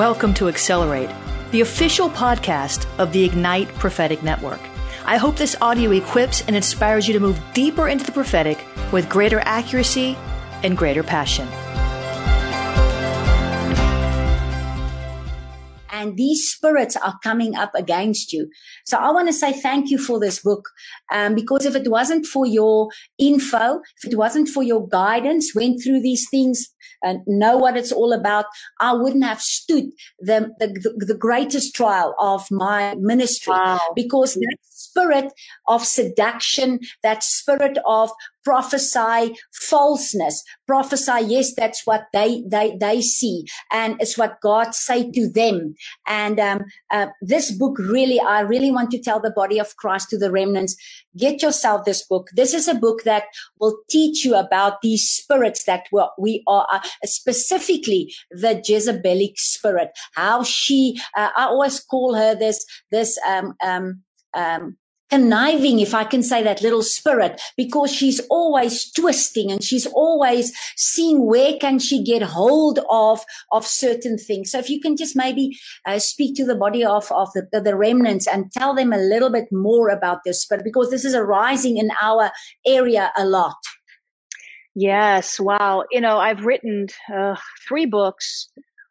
Welcome to Accelerate, the official podcast of the Ignite Prophetic Network. I hope this audio equips and inspires you to move deeper into the prophetic with greater accuracy and greater passion. and these spirits are coming up against you. So I want to say thank you for this book. Um, because if it wasn't for your info, if it wasn't for your guidance, went through these things and know what it's all about, I wouldn't have stood the, the, the greatest trial of my ministry wow. because that spirit of seduction, that spirit of prophesy falseness, prophesy. Yes, that's what they, they, they see. And it's what God say to them. And, um, uh, this book really, I really want to tell the body of Christ to the remnants, get yourself this book. This is a book that will teach you about these spirits that we are, uh, specifically the Jezebelic spirit, how she, uh, I always call her this, this, um, um, um, conniving, if I can say that little spirit, because she's always twisting and she's always seeing where can she get hold of, of certain things. So if you can just maybe uh, speak to the body of, of the, the remnants and tell them a little bit more about this spirit, because this is arising in our area a lot. Yes. Wow. You know, I've written uh, three books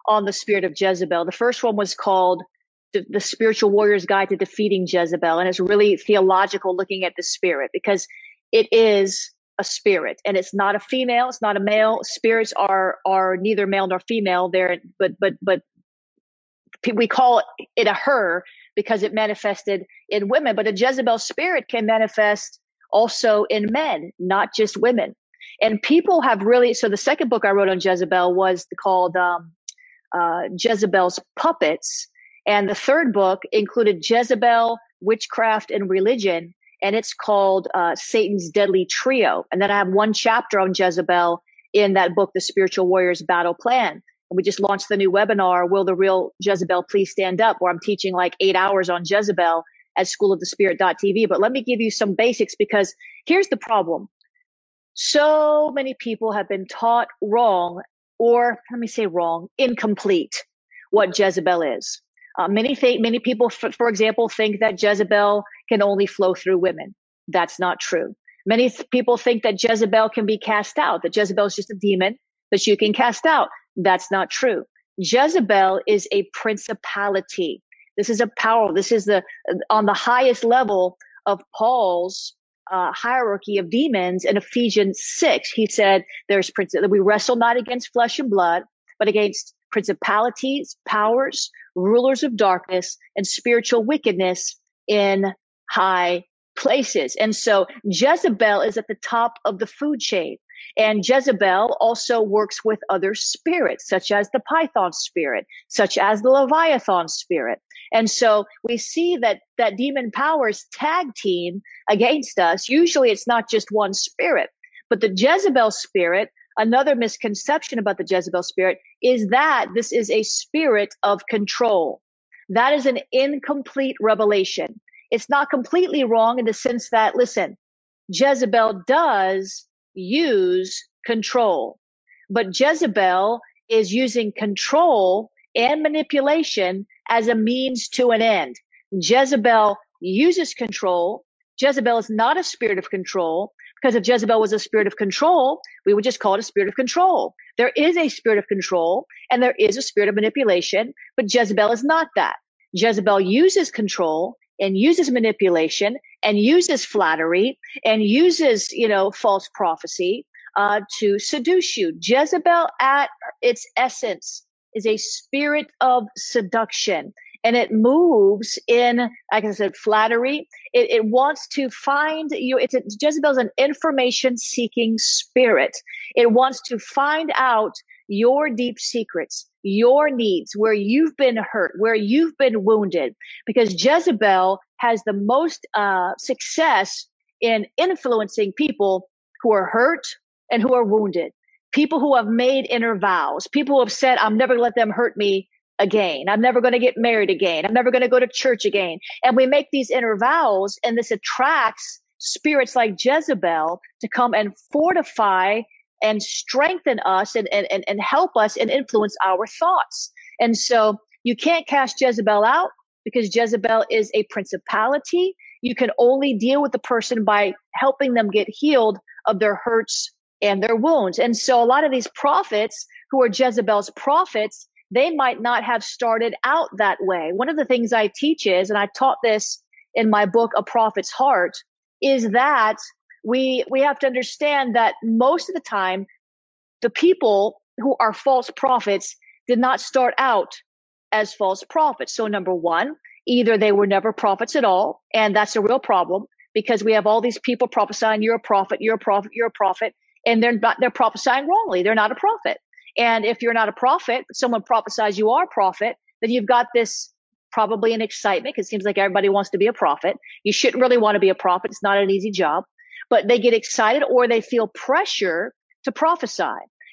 on the spirit of Jezebel. The first one was called the, the spiritual warrior's guide to defeating Jezebel. And it's really theological looking at the spirit because it is a spirit and it's not a female. It's not a male. Spirits are, are neither male nor female. They're, but, but, but we call it a her because it manifested in women, but a Jezebel spirit can manifest also in men, not just women. And people have really, so the second book I wrote on Jezebel was called, um, uh, Jezebel's Puppets and the third book included Jezebel, Witchcraft, and Religion. And it's called uh, Satan's Deadly Trio. And then I have one chapter on Jezebel in that book, The Spiritual Warrior's Battle Plan. And we just launched the new webinar, Will the Real Jezebel Please Stand Up, where I'm teaching like eight hours on Jezebel at schoolofthespirit.tv. But let me give you some basics because here's the problem. So many people have been taught wrong, or let me say wrong, incomplete, what Jezebel is. Uh, many think, many people, f- for example, think that Jezebel can only flow through women. That's not true. Many th- people think that Jezebel can be cast out, that Jezebel is just a demon that you can cast out. That's not true. Jezebel is a principality. This is a power. This is the on the highest level of Paul's uh, hierarchy of demons in Ephesians six. He said, "There's that we wrestle not against flesh and blood, but against principalities, powers, rulers of darkness, and spiritual wickedness in high places. And so Jezebel is at the top of the food chain. And Jezebel also works with other spirits, such as the Python spirit, such as the Leviathan spirit. And so we see that, that demon powers tag team against us. Usually it's not just one spirit, but the Jezebel spirit Another misconception about the Jezebel spirit is that this is a spirit of control. That is an incomplete revelation. It's not completely wrong in the sense that, listen, Jezebel does use control, but Jezebel is using control and manipulation as a means to an end. Jezebel uses control. Jezebel is not a spirit of control. Because if Jezebel was a spirit of control, we would just call it a spirit of control. There is a spirit of control and there is a spirit of manipulation, but Jezebel is not that. Jezebel uses control and uses manipulation and uses flattery and uses, you know, false prophecy uh, to seduce you. Jezebel at its essence is a spirit of seduction and it moves in, like I said, flattery. It, it wants to find you. It's a, Jezebel's an information seeking spirit. It wants to find out your deep secrets, your needs, where you've been hurt, where you've been wounded, because Jezebel has the most uh, success in influencing people who are hurt and who are wounded. People who have made inner vows, people who have said, I'm never going to let them hurt me again. I'm never going to get married again. I'm never going to go to church again. And we make these inner vows and this attracts spirits like Jezebel to come and fortify and strengthen us and, and, and and help us and influence our thoughts. And so you can't cast Jezebel out because Jezebel is a principality. You can only deal with the person by helping them get healed of their hurts and their wounds. And so a lot of these prophets who are Jezebel's prophets, they might not have started out that way. One of the things I teach is, and I taught this in my book, A Prophet's Heart, is that we, we have to understand that most of the time, the people who are false prophets did not start out as false prophets. So number one, either they were never prophets at all, and that's a real problem because we have all these people prophesying, you're a prophet, you're a prophet, you're a prophet, and they're not, they're prophesying wrongly. They're not a prophet. And if you're not a prophet, someone prophesies you are a prophet, then you've got this probably an excitement because it seems like everybody wants to be a prophet. You shouldn't really want to be a prophet. It's not an easy job, but they get excited or they feel pressure to prophesy.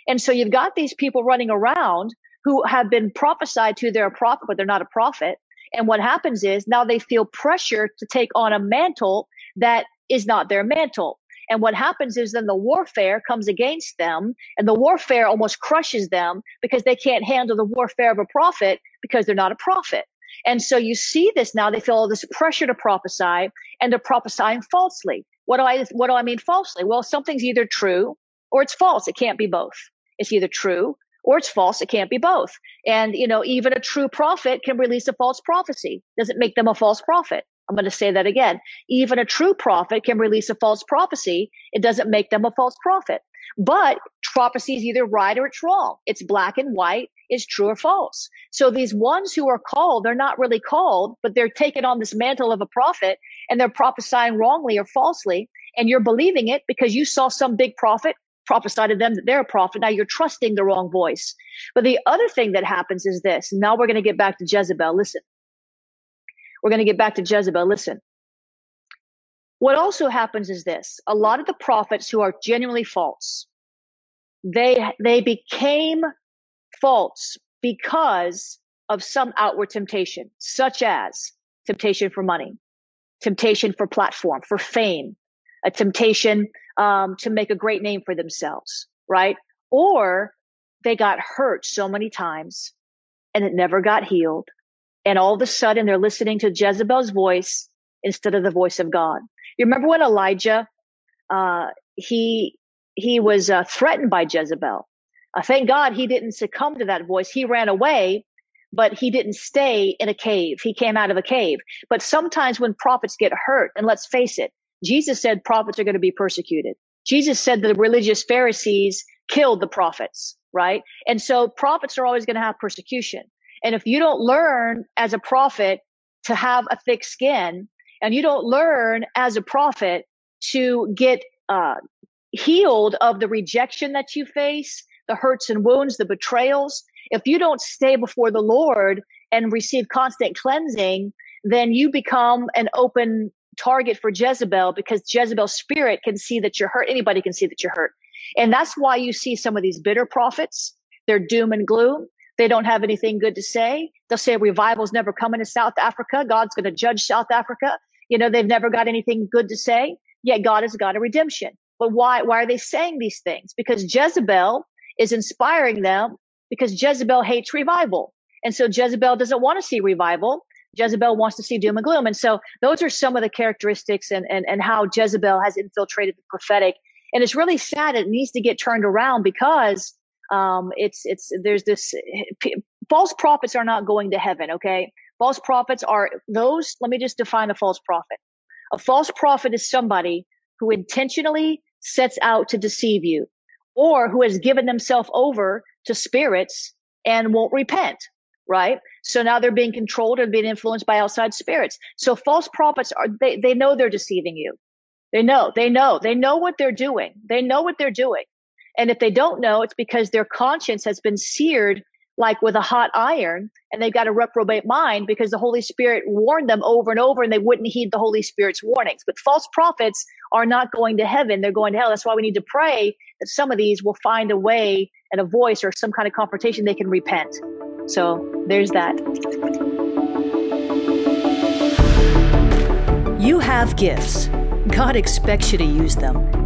And so you've got these people running around who have been prophesied to they're a prophet, but they're not a prophet. And what happens is now they feel pressure to take on a mantle that is not their mantle. And what happens is then the warfare comes against them and the warfare almost crushes them because they can't handle the warfare of a prophet because they're not a prophet. And so you see this now. They feel all this pressure to prophesy and they're prophesying falsely. What do I, what do I mean falsely? Well, something's either true or it's false. It can't be both. It's either true or it's false. It can't be both. And, you know, even a true prophet can release a false prophecy. Does it make them a false prophet? I'm going to say that again. Even a true prophet can release a false prophecy. It doesn't make them a false prophet. But prophecy is either right or it's wrong. It's black and white. It's true or false. So these ones who are called, they're not really called, but they're taking on this mantle of a prophet and they're prophesying wrongly or falsely. And you're believing it because you saw some big prophet prophesy to them that they're a prophet. Now you're trusting the wrong voice. But the other thing that happens is this. Now we're going to get back to Jezebel. Listen, we're going to get back to Jezebel. Listen. What also happens is this. A lot of the prophets who are genuinely false, they, they became false because of some outward temptation, such as temptation for money, temptation for platform, for fame, a temptation um, to make a great name for themselves, right? Or they got hurt so many times and it never got healed. And all of a sudden they're listening to Jezebel's voice instead of the voice of God. You remember when Elijah, uh, he, he was uh, threatened by Jezebel. Uh, thank God he didn't succumb to that voice. He ran away, but he didn't stay in a cave. He came out of a cave. But sometimes when prophets get hurt, and let's face it, Jesus said prophets are going to be persecuted. Jesus said the religious Pharisees killed the prophets, right? And so prophets are always going to have persecution. And if you don't learn as a prophet to have a thick skin and you don't learn as a prophet to get uh, healed of the rejection that you face, the hurts and wounds, the betrayals, if you don't stay before the Lord and receive constant cleansing, then you become an open target for Jezebel because Jezebel's spirit can see that you're hurt. Anybody can see that you're hurt. And that's why you see some of these bitter prophets. They're doom and gloom. They don't have anything good to say. They'll say revival's never coming to South Africa. God's going to judge South Africa. You know, they've never got anything good to say. Yet God has got a redemption. But why, why are they saying these things? Because Jezebel is inspiring them because Jezebel hates revival. And so Jezebel doesn't want to see revival. Jezebel wants to see doom and gloom. And so those are some of the characteristics and, and, and how Jezebel has infiltrated the prophetic. And it's really sad. It needs to get turned around because um, it's it's there's this p- false prophets are not going to heaven. Okay, false prophets are those. Let me just define a false prophet. A false prophet is somebody who intentionally sets out to deceive you, or who has given themselves over to spirits and won't repent right? So now they're being controlled and being influenced by outside spirits. So false prophets are, they, they know they're deceiving you. They know, they know, they know what they're doing. They know what they're doing. And if they don't know, it's because their conscience has been seared like with a hot iron and they've got a reprobate mind because the Holy Spirit warned them over and over and they wouldn't heed the Holy Spirit's warnings. But false prophets are not going to heaven. They're going to hell. That's why we need to pray that some of these will find a way and a voice or some kind of confrontation they can repent. So there's that. You have gifts. God expects you to use them.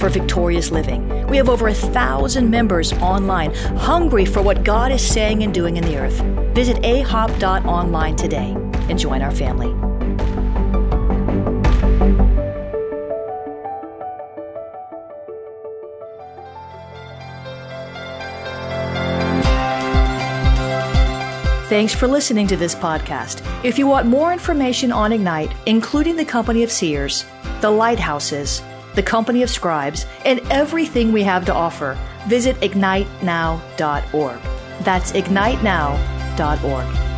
for victorious living. We have over a thousand members online, hungry for what God is saying and doing in the earth. Visit ahop.online today and join our family. Thanks for listening to this podcast. If you want more information on Ignite, including the Company of Seers, the Lighthouses, the Company of Scribes, and everything we have to offer, visit ignitenow.org. That's ignitenow.org.